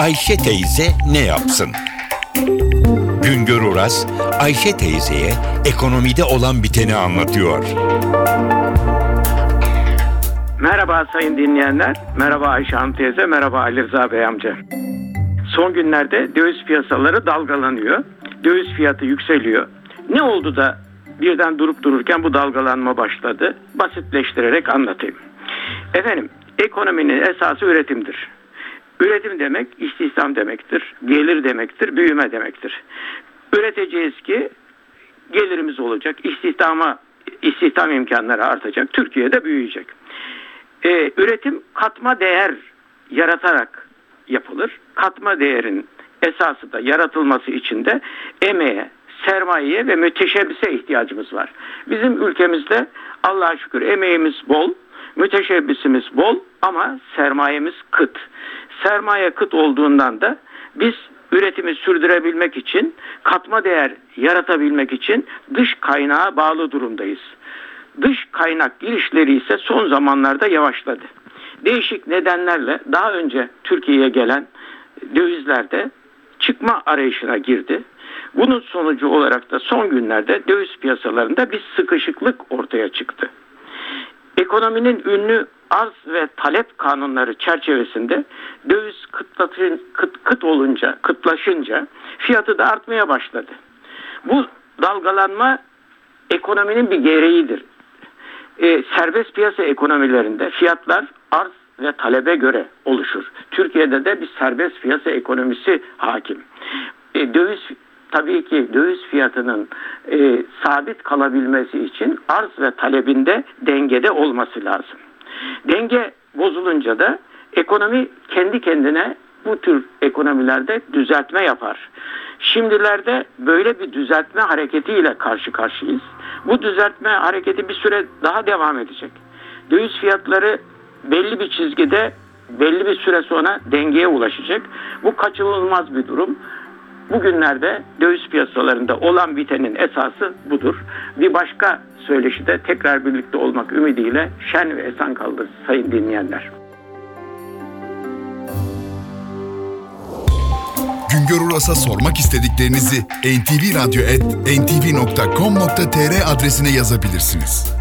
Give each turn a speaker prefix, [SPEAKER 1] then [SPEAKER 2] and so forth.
[SPEAKER 1] Ayşe teyze ne yapsın? Güngör Oras, Ayşe teyzeye ekonomide olan biteni anlatıyor.
[SPEAKER 2] Merhaba sayın dinleyenler. Merhaba Ayşe Hanım teyze. Merhaba Ali Rıza Bey amca. Son günlerde döviz piyasaları dalgalanıyor. Döviz fiyatı yükseliyor. Ne oldu da birden durup dururken bu dalgalanma başladı? Basitleştirerek anlatayım. Efendim ekonominin esası üretimdir. Üretim demek istihdam demektir, gelir demektir, büyüme demektir. Üreteceğiz ki gelirimiz olacak, istihdama istihdam imkanları artacak, Türkiye'de büyüyecek. Ee, üretim katma değer yaratarak yapılır. Katma değerin esası da yaratılması için de emeğe, sermayeye ve müteşebbise ihtiyacımız var. Bizim ülkemizde Allah'a şükür emeğimiz bol, müteşebbisimiz bol ama sermayemiz kıt. Sermaye kıt olduğundan da biz üretimi sürdürebilmek için, katma değer yaratabilmek için dış kaynağa bağlı durumdayız. Dış kaynak girişleri ise son zamanlarda yavaşladı. Değişik nedenlerle daha önce Türkiye'ye gelen dövizlerde çıkma arayışına girdi. Bunun sonucu olarak da son günlerde döviz piyasalarında bir sıkışıklık ortaya çıktı. Ekonominin ünlü arz ve talep kanunları çerçevesinde döviz kıtlatın, kıt, kıt olunca, kıtlaşınca fiyatı da artmaya başladı. Bu dalgalanma ekonominin bir gereğidir. E, serbest piyasa ekonomilerinde fiyatlar arz ve talebe göre oluşur. Türkiye'de de bir serbest piyasa ekonomisi hakim. E, döviz tabii ki döviz fiyatının e, sabit kalabilmesi için arz ve talebinde dengede olması lazım. Denge bozulunca da ekonomi kendi kendine bu tür ekonomilerde düzeltme yapar. Şimdilerde böyle bir düzeltme hareketiyle karşı karşıyayız. Bu düzeltme hareketi bir süre daha devam edecek. Döviz fiyatları belli bir çizgide belli bir süre sonra dengeye ulaşacak. Bu kaçınılmaz bir durum. Bugünlerde döviz piyasalarında olan bitenin esası budur. Bir başka söyleşide tekrar birlikte olmak ümidiyle şen ve esen kaldı sayın dinleyenler.
[SPEAKER 3] Güngör Uras'a sormak istediklerinizi ntvradio.com.tr adresine yazabilirsiniz.